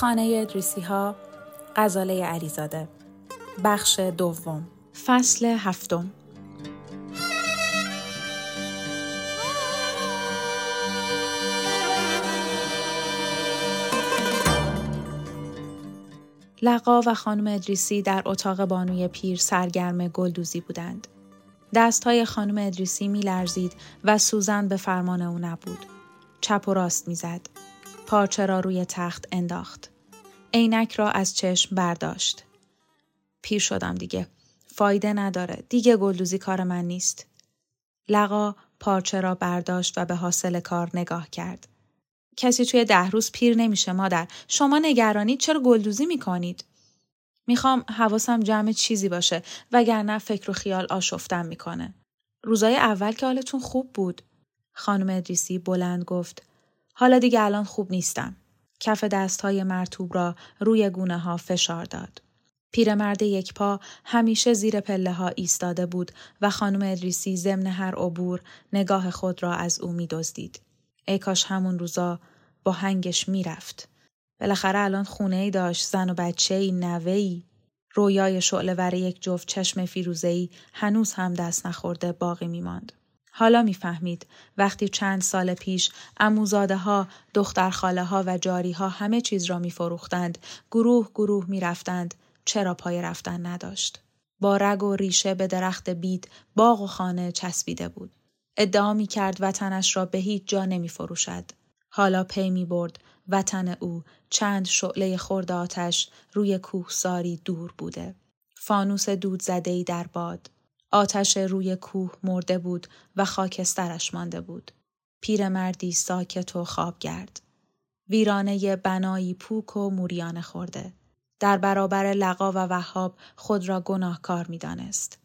خانه ادریسی ها غزاله علیزاده بخش دوم فصل هفتم لقا و خانم ادریسی در اتاق بانوی پیر سرگرم گلدوزی بودند. های خانم ادریسی می لرزید و سوزن به فرمان او نبود. چپ و راست می‌زد. پارچه را روی تخت انداخت. عینک را از چشم برداشت. پیر شدم دیگه. فایده نداره. دیگه گلدوزی کار من نیست. لقا پارچه را برداشت و به حاصل کار نگاه کرد. کسی توی ده روز پیر نمیشه مادر. شما نگرانید چرا گلدوزی می‌کنید؟ می‌خوام حواسم جمع چیزی باشه وگرنه فکر و خیال آشفتم می‌کنه. روزای اول که حالتون خوب بود. خانم ادریسی بلند گفت. حالا دیگه الان خوب نیستم. کف های مرتوب را روی گونه ها فشار داد. پیرمرد یک پا همیشه زیر پله ها ایستاده بود و خانم ادریسی ضمن هر عبور نگاه خود را از او می دزدید. ای کاش همون روزا با هنگش می‌رفت. بالاخره الان خونه ای داشت زن و بچه ای نوه ای. رویای شعله یک جفت چشم ای هنوز هم دست نخورده باقی می ماند. حالا می‌فهمید وقتی چند سال پیش اموزاده ها، دختر خاله ها و جاری ها همه چیز را میفروختند، گروه گروه می‌رفتند، چرا پای رفتن نداشت. با رگ و ریشه به درخت بید باغ و خانه چسبیده بود. ادعا می کرد وطنش را به هیچ جا نمی فروشد. حالا پی می برد وطن او چند شعله خورد آتش روی کوهساری دور بوده. فانوس دود زده در باد. آتش روی کوه مرده بود و خاکسترش مانده بود. پیرمردی ساکت و خوابگرد. ویرانه بنایی پوک و موریان خورده. در برابر لقا و وهاب خود را گناهکار می دانست.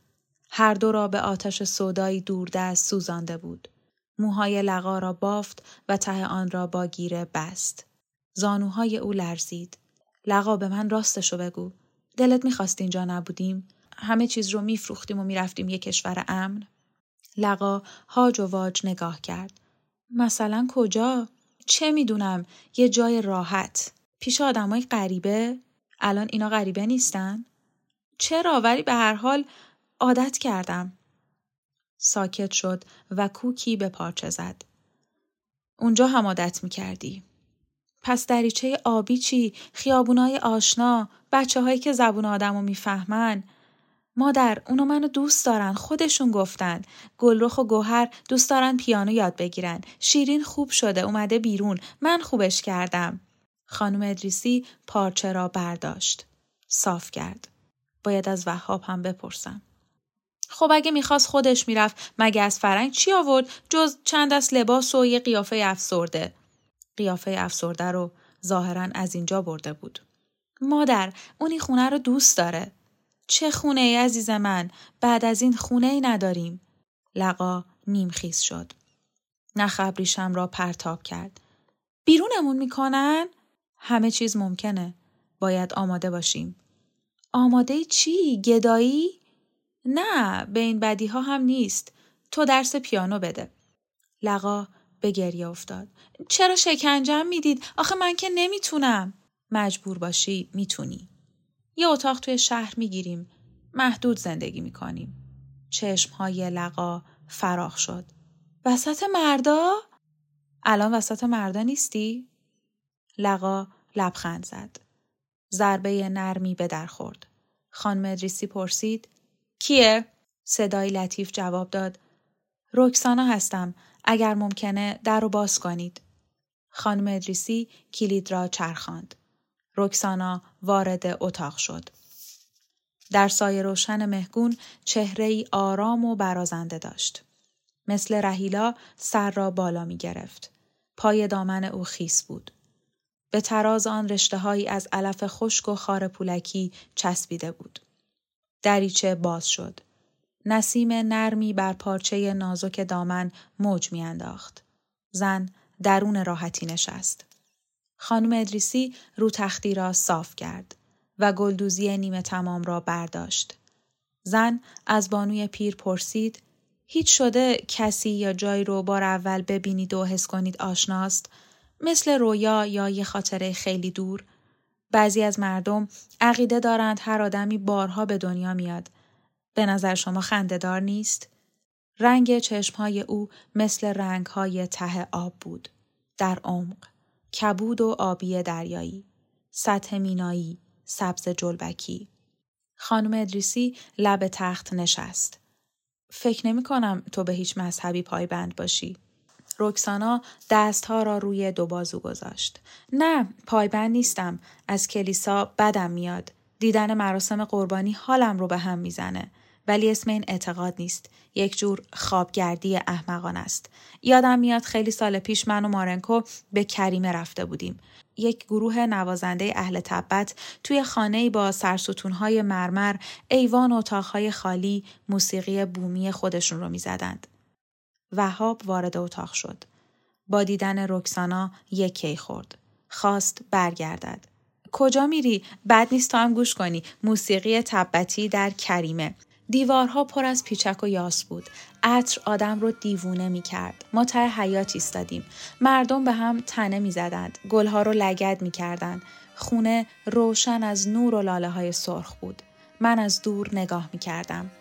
هر دو را به آتش صدایی دوردست سوزانده بود. موهای لقا را بافت و ته آن را با گیره بست. زانوهای او لرزید. لقا به من راستشو بگو. دلت می‌خواست اینجا نبودیم؟ همه چیز رو میفروختیم و می‌رفتیم یه کشور امن؟ لقا هاج و واج نگاه کرد. مثلا کجا؟ چه می‌دونم یه جای راحت. پیش آدمای غریبه؟ الان اینا غریبه نیستن؟ چرا ولی به هر حال عادت کردم. ساکت شد و کوکی به پارچه زد. اونجا هم عادت می‌کردی. پس دریچه آبی چی؟ خیابونای آشنا، بچه هایی که زبون آدم رو می‌فهمن، مادر اونو منو دوست دارن خودشون گفتن. گلرخ و گوهر دوست دارن پیانو یاد بگیرن. شیرین خوب شده اومده بیرون. من خوبش کردم. خانم ادریسی پارچه را برداشت. صاف کرد. باید از وهاب هم بپرسم. خب اگه می‌خواست خودش می‌رفت مگه از فرنگ چی آورد؟ جز چند از لباس و یه قیافه افسرده. قیافه افسرده رو ظاهرا از اینجا برده بود. مادر اونی خونه رو دوست داره. چه خونه ای عزیز من؟ بعد از این خونه ای نداریم. لقا نیمخیز شد. نخبریشم را پرتاب کرد. بیرونمون می‌کنن؟ همه چیز ممکنه. باید آماده باشیم. آماده چی؟ گدایی؟ نه به این بدی ها هم نیست. تو درس پیانو بده. لقا به گریه افتاد. چرا شکنجم می‌دید؟ آخه من که نمی‌تونم. مجبور باشی می‌تونی. یه اتاق توی شهر می‌گیریم. محدود زندگی می‌کنیم. چشمهای لقا فراخ شد. وسط مردا؟ الان وسط مردا نیستی؟ لقا لبخند زد. ضربه نرمی به در خورد. خانم ادریسی پرسید کیه؟ صدای لطیف جواب داد رکسانا هستم. اگر ممکنه در رو باز کنید. خانم ادریسی کلید را چرخاند. رکسانا وارد اتاق شد. در سایه روشن مهگون چهره ای آرام و برازنده داشت. مثل رهیلا سر را بالا می گرفت. پای دامن او خیس بود. به تراز آن رشته هایی از علف خشک و خار پولکی چسبیده بود. دریچه باز شد. نسیم نرمی بر پارچه نازک دامن موج میانداخت. زن درون راحتی نشست. خانم ادریسی رو تختی را صاف کرد و گلدوزی نیمه تمام را برداشت. زن از بانوی پیر پرسید هیچ شده کسی یا جایی رو بار اول ببینید و حس کنید آشناست؟ مثل رویا یا یه خاطره خیلی دور؟ بعضی از مردم عقیده دارند هر آدمی بارها به دنیا میاد. به نظر شما خندهدار نیست؟ رنگ چشمهای او مثل رنگهای ته آب بود. در عمق. کبود و آبی دریایی سطح مینایی سبز جلبکی خانم ادریسی لب تخت نشست فکر نمی کنم تو به هیچ مذهبی پایبند باشی. رکسانا دستها را روی دو بازو گذاشت. نه پایبند نیستم. از کلیسا بدم میاد. دیدن مراسم قربانی حالم رو به هم می‌زنه. ولی اسم این اعتقاد نیست. یک جور خوابگردی احمقان است. یادم میاد خیلی سال پیش من و مارنکو به کریمه رفته بودیم. یک گروه نوازنده اهل تبت توی خانه با سرستونهای مرمر ایوان و اتاقهای خالی موسیقی بومی خودشون رو می‌زدند. وهاب وارد اتاق شد. با دیدن رکسانا یک کی خورد. خواست برگردد. کجا میری؟ بد نیست تو هم گوش کنی. موسیقی تبتی در کریمه. دیوارها پر از پیچک و یاس بود. عطر آدم رو دیوونه می کرد. ما ته حیات ایستادیم. مردم به هم تنه می زدند. گلها رو لگد می کردند. خونه روشن از نور و لاله های سرخ بود. من از دور نگاه می کردم.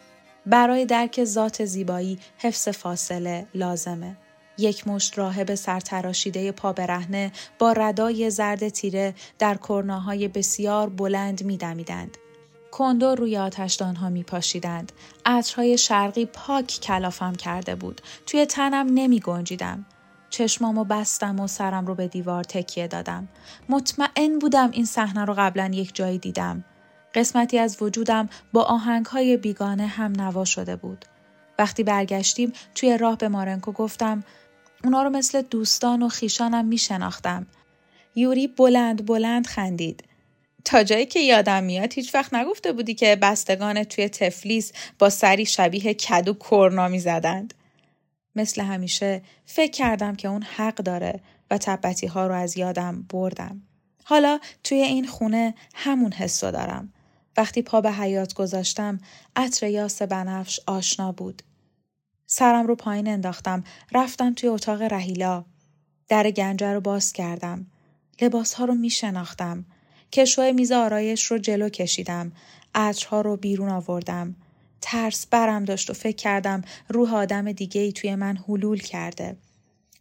برای درک ذات زیبایی حفظ فاصله لازمه. یک مشت راهب سرتراشیده پا برهنه با ردای زرد تیره در کرناهای بسیار بلند می دمیدند. کندو روی آتشدانها می پاشیدند. عطرهای شرقی پاک کلافم کرده بود. توی تنم نمی گنجیدم. چشمامو بستم و سرم رو به دیوار تکیه دادم. مطمئن بودم این صحنه رو قبلا یک جایی دیدم. قسمتی از وجودم با آهنگهای بیگانه هم نوا شده بود. وقتی برگشتیم توی راه به مارنکو گفتم اونا رو مثل دوستان و خیشانم می شناختم. یوری بلند بلند خندید. تا جایی که یادم میاد هیچ وقت نگفته بودی که بستگان توی تفلیس با سری شبیه کدو کرنا می زدند. مثل همیشه فکر کردم که اون حق داره و تبتی ها رو از یادم بردم. حالا توی این خونه همون حسو دارم. وقتی پا به حیات گذاشتم عطر یاس بنفش آشنا بود. سرم رو پایین انداختم رفتم توی اتاق رهیلا. در گنجه رو باز کردم. لباس ها رو می شناختم. کشوهای میز آرایش رو جلو کشیدم. عطرها رو بیرون آوردم. ترس برم داشت و فکر کردم روح آدم دیگه ای توی من حلول کرده.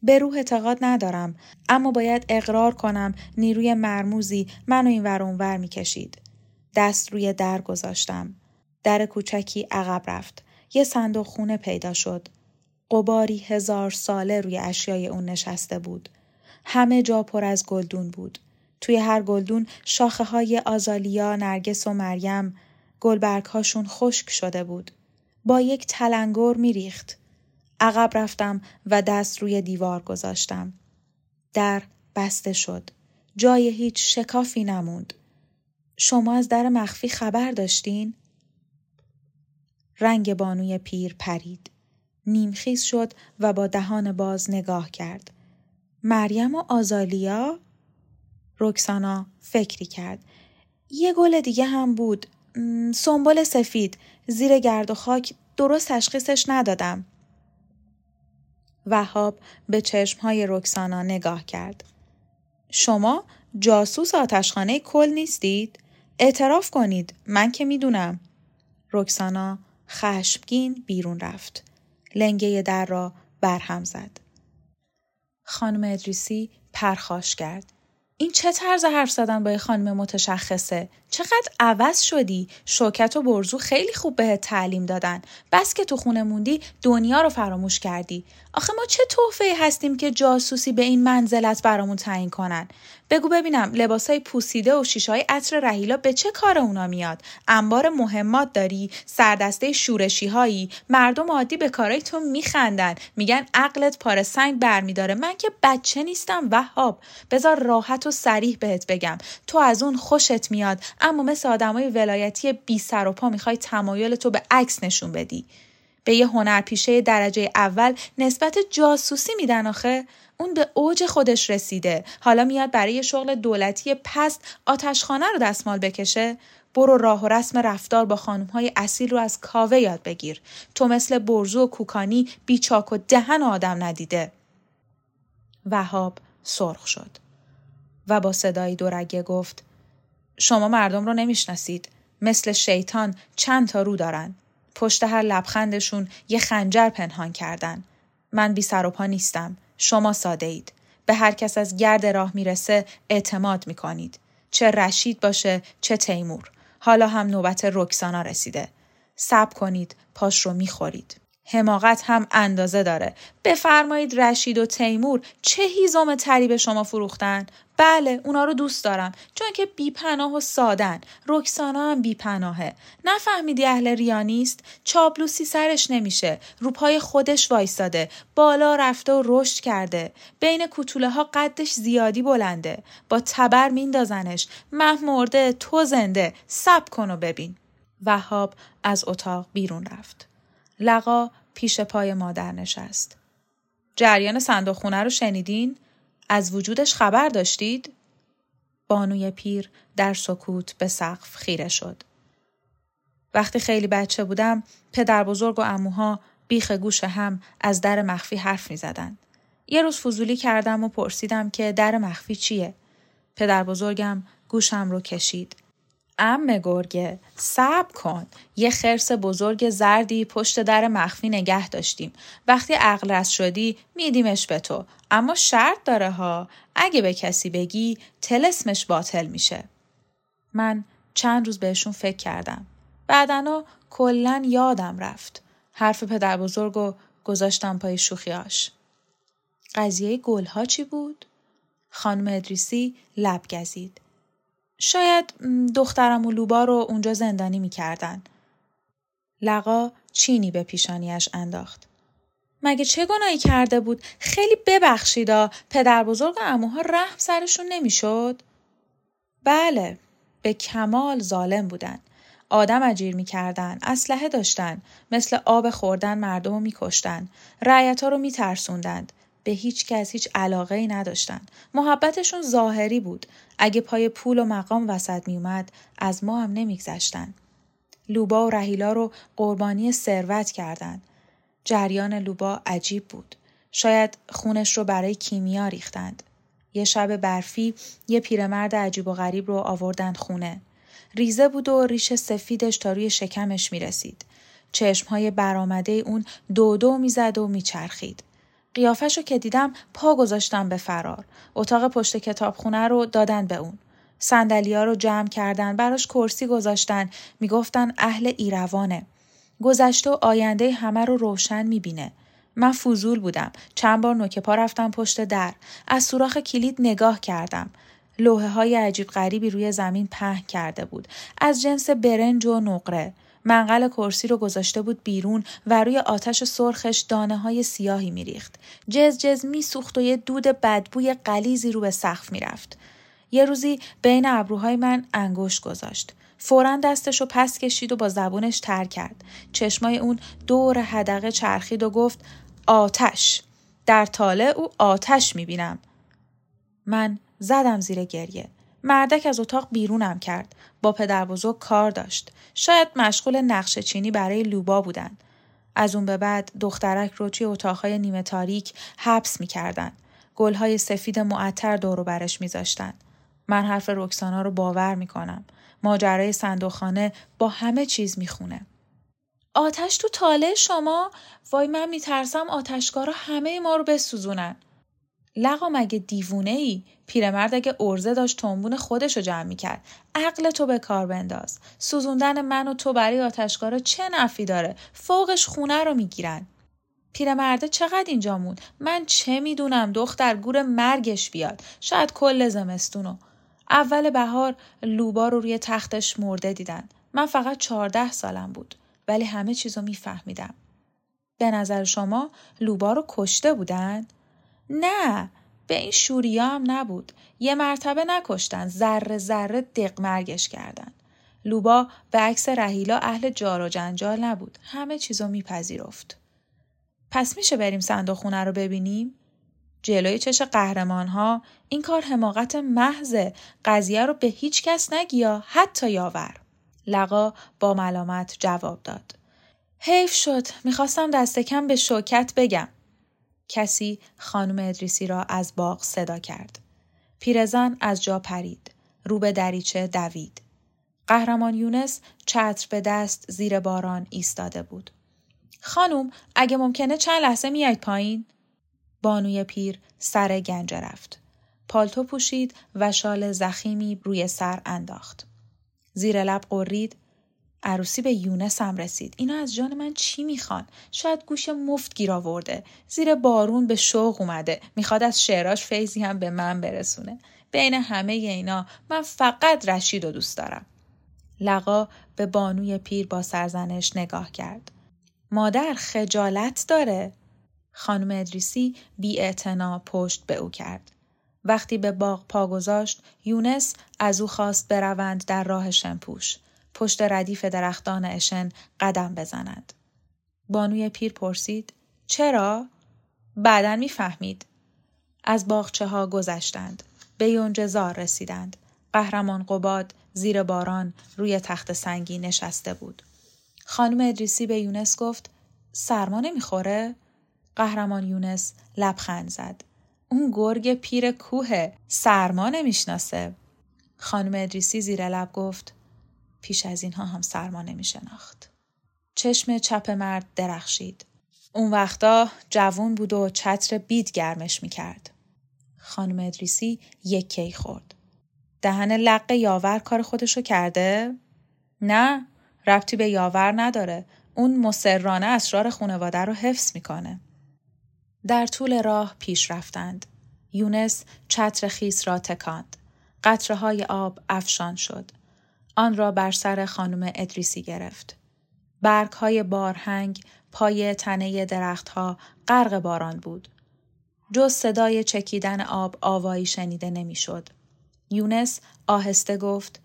به روح اعتقاد ندارم اما باید اقرار کنم نیروی مرموزی منو این ور اونور می کشید. دست روی در گذاشتم. در کوچکی عقب رفت. یه صندوق خونه پیدا شد. قباری هزار ساله روی اشیای اون نشسته بود. همه جا پر از گلدون بود. توی هر گلدون شاخه های آزالیا، نرگس و مریم گلبرگ هاشون خشک شده بود. با یک تلنگر میریخت. عقب رفتم و دست روی دیوار گذاشتم. در بسته شد. جای هیچ شکافی نموند. شما از در مخفی خبر داشتین؟ رنگ بانوی پیر پرید. نیمخیز شد و با دهان باز نگاه کرد. مریم و آزالیا؟ رکسانا فکری کرد. یه گل دیگه هم بود. سنبل سفید. زیر گرد و خاک درست تشخیصش ندادم. وهاب به چشمهای رکسانا نگاه کرد. شما جاسوس آتشخانه کل نیستید؟ اعتراف کنید من که می‌دونم. رکسانا خشمگین بیرون رفت. لنگه در را برهم زد. خانم ادریسی پرخاش کرد. این چه طرز حرف زدن با یه خانم متشخصه؟ چقدر عوض شدی؟ شوکت و برزو خیلی خوب بهت تعلیم دادن. بس که تو خونه موندی دنیا رو فراموش کردی. آخه ما چه تحفه هستیم که جاسوسی به این منزلت برامون تعیین کنن. بگو ببینم لباسای پوسیده و شیشهای عطر رهیلا به چه کار اونا میاد؟ انبار مهمات داری؟ سردسته شورشی هایی مردم عادی به کارای تو میخندن. میگن عقلت پاره سنگ برمیداره. من که بچه نیستم وهاب. بذار راحت و سریح بهت بگم. تو از اون خوشت میاد. اما مثل آدمای ولایتی بی سر و پا می‌خوای تمایل تو به عکس نشون بدی. به یه هنرپیشه درجه اول نسبت جاسوسی میدن آخه. اون به اوج خودش رسیده. حالا میاد برای شغل دولتی پست آتشخانه رو دستمال بکشه. برو راه و رسم رفتار با خانم های اصیل رو از کاوه یاد بگیر. تو مثل برزو و کوکانی بیچاک و دهن آدم ندیده. وهاب سرخ شد و با صدایی دورگه گفت شما مردم رو نمی‌شناسید. مثل شیطان چند تا رو دارن. پشت هر لبخندشون یه خنجر پنهان کردن. من بی سر و پا نیستم. شما ساده اید. به هر کس از گرد راه می‌رسه اعتماد می‌کنید. چه رشید باشه چه تیمور. حالا هم نوبت رکسانا رسیده. صبر کنید پاش رو می‌خورید. حماقت هم اندازه داره. بفرمایید رشید و تیمور چه هیزم تری به شما فروختن؟ بله اونا رو دوست دارم. چون که بیپناه و سادن. رکسانا هم بیپناهه. نفهمیدی اهل ریا نیست چابلوسی سرش نمیشه. روپای خودش وایستاده. بالا رفته و رشد کرده. بین کوتوله ها قدش زیادی بلنده. با تبر میندازنش. مه مرده تو زنده. سب کن و ببین. وهاب از اتاق بیرون رفت. لقا پیش پای مادر نشست. جریان صندوق خونه رو شنیدین؟ از وجودش خبر داشتید؟ بانوی پیر در سکوت به سقف خیره شد. وقتی خیلی بچه بودم پدر بزرگ و اموها بیخ گوش هم از در مخفی حرف می زدن. یه روز فضولی کردم و پرسیدم که در مخفی چیه؟ پدر بزرگم گوشم رو کشید. ام گرگه سب کن. یه خرس بزرگ زردی پشت در مخفی نگه داشتیم. وقتی عقل شدی میدیمش به تو. اما شرط داره ها. اگه به کسی بگی تلسمش باطل میشه. من چند روز بهشون فکر کردم. بعدنا کلا یادم رفت. حرف پدر بزرگ و گذاشتم پای شوخیاش قضیه گلها چی بود؟ خانم ادریسی لب گزید. شاید دخترم و لوبا رو اونجا زندانی می‌کردن. لقا چینی به پیشانیش انداخت. مگه چه گناهی کرده بود؟ خیلی ببخشیدا پدر بزرگ اموها رحم سرشون نمی‌شد؟ بله، به کمال ظالم بودن. آدم اجیر می‌کردن، اسلحه داشتن، مثل آب خوردن مردم رو میکشتن، رعیت ها رو میترسوندند. به هیچ کس هیچ علاقه ای نداشتن. محبتشون ظاهری بود. اگه پای پول و مقام وسط می اومد از ما هم نمیگذشتن. لوبا و رهیلا رو قربانی ثروت کردند. جریان لوبا عجیب بود. شاید خونش رو برای کیمیا ریختند. یه شب برفی یه پیرمرد عجیب و غریب رو آوردند خونه. ریزه بود و ریش سفیدش تا روی شکمش می رسید. چشمهای برآمده اون دو دو می‌زد و میچرخید. قیافش رو که دیدم پا گذاشتم به فرار. اتاق پشت کتابخونه رو دادن به اون. سندلیا رو جمع کردن براش کرسی گذاشتن می‌گفتن اهل ایروانه. گذشته و آینده همه رو روشن می‌بینه. من فضول بودم. چند بار نوک پا رفتم پشت در. از سوراخ کلید نگاه کردم. لوحه های عجیب غریبی روی زمین پهن کرده بود. از جنس برنج و نقره. منقل کرسی رو گذاشته بود بیرون و روی آتش سرخش دانه های سیاهی میریخت. جز جز میسوخت و یه دود بدبوی قلیزی رو به سقف می‌رفت. یه روزی بین ابروهای من انگشت گذاشت. فورا دستش رو پس کشید و با زبونش تر کرد. چشمای اون دور هدقه چرخید و گفت آتش. در تاله او آتش می‌بینم. من زدم زیر گریه. مردک از اتاق بیرونم کرد. با پدر بزرگ کار داشت. شاید مشغول نقشه چینی برای لوبا بودن. از اون به بعد دخترک رو توی اتاقهای نیمه تاریک حبس می‌کردن. گلهای سفید معطر دورو برش میذاشتن. من حرف رکسانا رو باور می‌کنم. ماجرای صندوقخانه با همه چیز می‌خونه. آتش تو تاله شما وای من میترسم آتشکارا همه ما رو بسوزونن لقا مگه دیوونه ای پیرمرد اگه ارزه داشت تنبون خودشو جمع می‌کرد. عقل تو به کار بنداز. سوزوندن من و تو برای آتشکارا چه نفی داره؟ فوقش خونه رو می‌گیرن. پیرمرده چقدر اینجا موند؟ من چه می‌دونم؟ دختر گور مرگش بیاد. شاید کل زمستونو اول بهار لوبا رو روی تختش مرده دیدن. من فقط چهارده سالم بود. ولی همه چیزو میفهمیدم. به نظر شما لوبا رو کشته بودن؟ نه به این شوریا هم نبود. یه مرتبه نکشتن ذره ذره دقمرگش کردن. لوبا به عکس رهیلا اهل جار و جنجال نبود. همه چیزو میپذیرفت. پس میشه بریم صندوق خونه رو ببینیم؟ جلوی چش قهرمان ها این کار حماقت محضه قضیه رو به هیچ کس نگیا حتی یاور. لقا با ملامت جواب داد. حیف شد. می‌خواستم دست کم به شوکت بگم. کسی خانم ادریسی را از باغ صدا کرد. پیرزن از جا پرید. رو به دریچه دوید. قهرمان یونس چتر به دست زیر باران ایستاده بود. خانم اگه ممکنه چند لحظه میاید پایین؟ بانوی پیر سر گنجه رفت. پالتو پوشید و شال زخیمی روی سر انداخت. زیر لب قرید عروسی به یونس هم رسید. اینا از جان من چی می‌خوان؟ شاید گوش مفت گیر آورده. زیر بارون به شوق اومده. می‌خواد از شعراش فیضی هم به من برسونه. بین همه اینا من فقط رشید و دوست دارم. لقا به بانوی پیر با سرزنش نگاه کرد. مادر خجالت داره. خانم ادریسی بی پشت به او کرد. وقتی به باغ پا گذاشت یونس از او خواست بروند در راه شمپوش. پشت ردیف درختان اشن قدم بزند. بانوی پیر پرسید چرا؟ بعدا می‌فهمید. از باغچه ها گذشتند. به یونجزار رسیدند. قهرمان قباد زیر باران روی تخت سنگی نشسته بود. خانم ادریسی به یونس گفت سرما نمی‌خوره؟ قهرمان یونس لبخند زد. اون گرگ پیر کوه سرما نمی‌شناسه. خانم ادریسی زیر لب گفت پیش از اینها هم سرما نمی شناخت. چشم چپ مرد درخشید. اون وقتا جوون بود و چتر بید گرمش می کرد. خانم ادریسی یک کی خورد. دهن لق یاور کار خودشو کرده؟ نه، ربطی به یاور نداره. اون مسررانه اسرار خانواده رو حفظ می‌کنه. در طول راه پیش رفتند. یونس چتر خیس را تکاند. قطره های آب افشان شد. آن را بر سر خانم ادریسی گرفت. برگ های بارهنگ پای تنه درختها غرق باران بود. جز صدای چکیدن آب آوایی شنیده نمی‌شد. یونس آهسته گفت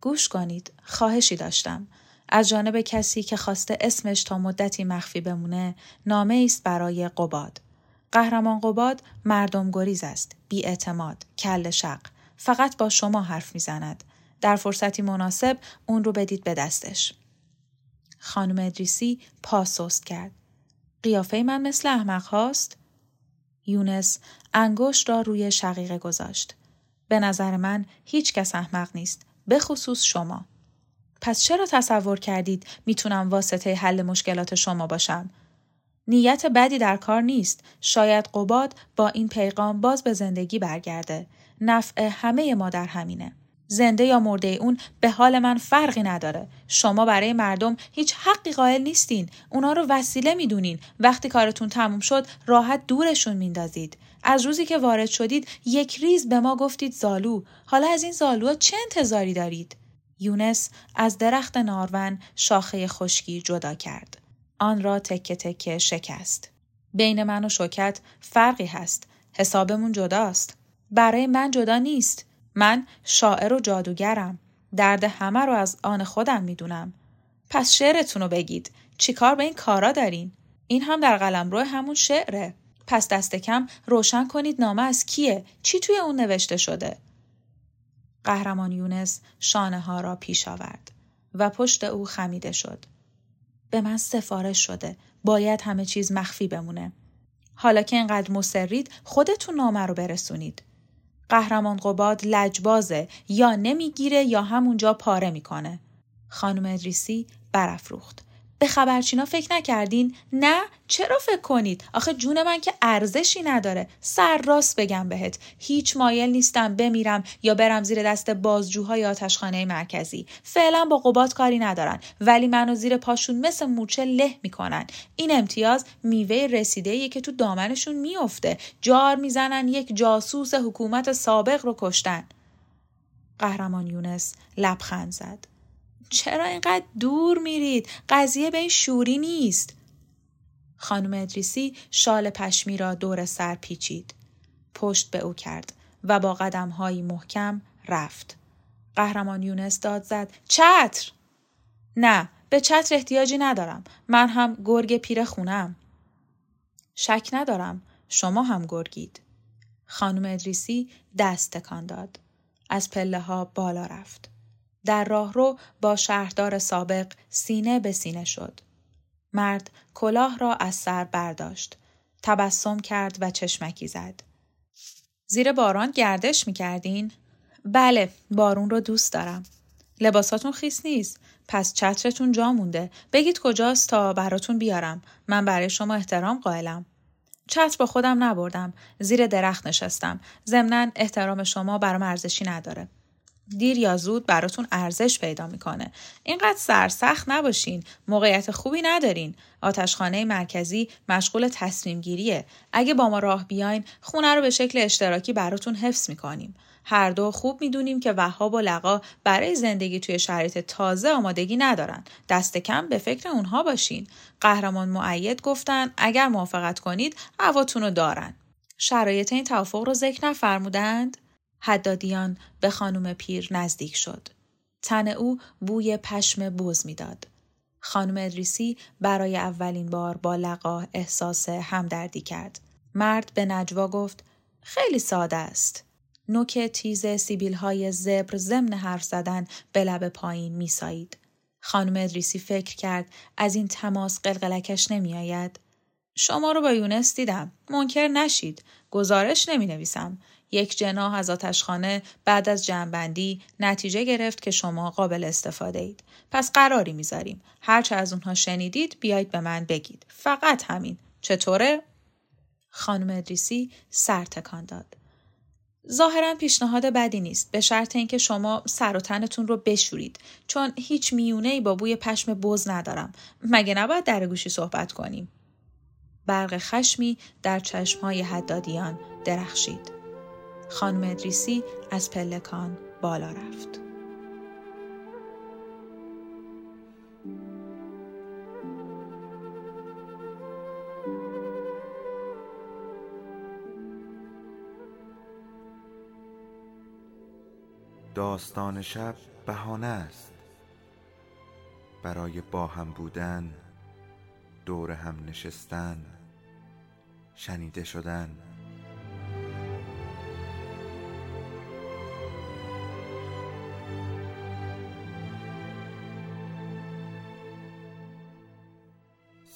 گوش کنید خواهشی داشتم از جانب کسی که خواسته اسمش تا مدتی مخفی بمونه نامه است برای قباد قهرمان قباد مردم گریز است بی اعتماد کل شق فقط با شما حرف می‌زند در فرصتی مناسب اون رو بدید به دستش. خانم ادریسی پاسست کرد. قیافه من مثل احمق هاست؟ یونس انگشت را روی شقیقه گذاشت. به نظر من هیچ کس احمق نیست. به خصوص شما. پس چرا تصور کردید می‌تونم واسطه حل مشکلات شما باشم؟ نیت بدی در کار نیست. شاید قباد با این پیغام باز به زندگی برگرده. نفع همه ما در همینه. زنده یا مرده اون به حال من فرقی نداره. شما برای مردم هیچ حقی قائل نیستین. اونا رو وسیله می‌دونین. وقتی کارتون تموم شد راحت دورشون میندازید. از روزی که وارد شدید یک ریز به ما گفتید زالو. حالا از این زالوها چه انتظاری دارید؟ یونس از درخت نارون شاخه خشکی جدا کرد. آن را تکه تکه شکست. بین من و شوکت فرقی هست. حسابمون جداست. برای من جدا نیست. من شاعر و جادوگرم. درد همه رو از آن خودم می‌دونم. پس شعرتون رو بگید. چیکار به این کارا دارین؟ این هم در قلم روی همون شعره. پس دست کم روشن کنید نامه از کیه؟ چی توی اون نوشته شده؟ قهرمان یونس شانه ها را پیش آورد و پشت او خمیده شد. به من سفارش شده. باید همه چیز مخفی بمونه. حالا که اینقدر مصرید خودتون نامه رو برسونید. قهرمان قباد لجبازه یا نمی‌گیره یا همونجا پاره می‌کنه. خانم ادریسی برافروخت. به خبرچینا فکر نکردین؟ نه؟ چرا فکر کنید؟ آخه جون من که ارزشی نداره. سر راست بگم بهت. هیچ مایل نیستم بمیرم یا برم زیر دست بازجوهای آتشخانه مرکزی. فعلا با قبات کاری ندارن. ولی منو زیر پاشون مثل مورچه له می‌کنن. این امتیاز میوه رسیده که تو دامنشون میافته. جار می‌زنن یک جاسوس حکومت سابق رو کشتن. قهرمان یونس لبخند زد. چرا اینقدر دور میرید؟ قضیه به این شوری نیست. خانم ادریسی شال پشمی را دور سر پیچید. پشت به او کرد و با قدمهایی محکم رفت. قهرمان یونس داد زد چتر! نه به چتر احتیاجی ندارم. من هم گرگ پیر خونم. شک ندارم. شما هم گرگید. خانم ادریسی دست تکان داد. از پله ها بالا رفت. در راهرو با شهردار سابق سینه به سینه شد. مرد کلاه را از سر برداشت. تبسم کرد و چشمکی زد. زیر باران گردش می کردین؟ بله، بارون رو دوست دارم. لباساتون خیس نیست. پس چترتون جا مونده. بگید کجاست تا براتون بیارم. من برای شما احترام قائلم. چتر با خودم نبردم. زیر درخت نشستم. ضمنا احترام شما برام ارزشی نداره. دیر یا زود براتون ارزش پیدا می‌کنه. اینقدر سرسخت نباشین. موقعیت خوبی ندارین. آتشخانه مرکزی مشغول تصمیم گیریه. اگه با ما راه بیاین خونه رو به شکل اشتراکی براتون حفظ می‌کنیم. هر دو خوب می‌دونیم که وهاب و لقا برای زندگی توی شرایط تازه آمادگی ندارن. دست کم به فکر اونها باشین. قهرمان معید گفتن اگر موافقت کنید هواتون رو دارن. شرایط این توافق رو ذکر نفرمودند؟ حدادیان به خانم پیر نزدیک شد. تن او بوی پشم بز می‌داد. خانم ادریسی برای اولین بار با لقا احساس همدردی کرد. مرد به نجوا گفت خیلی ساده است. نوک تیز سیبیل های زبر ضمن حرف زدن به لب پایین میسایید. خانم ادریسی فکر کرد از این تماس قلقلکش نمی آید. شما رو با یونس دیدم. منکر نشید. گزارش نمی نویسم. یک جناح از آتشخانه بعد از جمعبندی نتیجه گرفت که شما قابل استفاده اید. پس قراری می‌ذاریم. هرچه از اونها شنیدید بیایید به من بگید. فقط همین. چطوره؟ خانم ادریسی سر تکان داد. ظاهرا پیشنهاد بدی نیست به شرط اینکه شما سر و تنتون رو بشورید چون هیچ میونه ای با بوی پشم بز ندارم مگه نباید در گوشی صحبت کنیم برق خشمی در چشمهای حدادیان درخشید خانم ادریسی از پلکان بالا رفت. داستان شب بهانه است برای با هم بودن دور هم نشستن شنیده شدن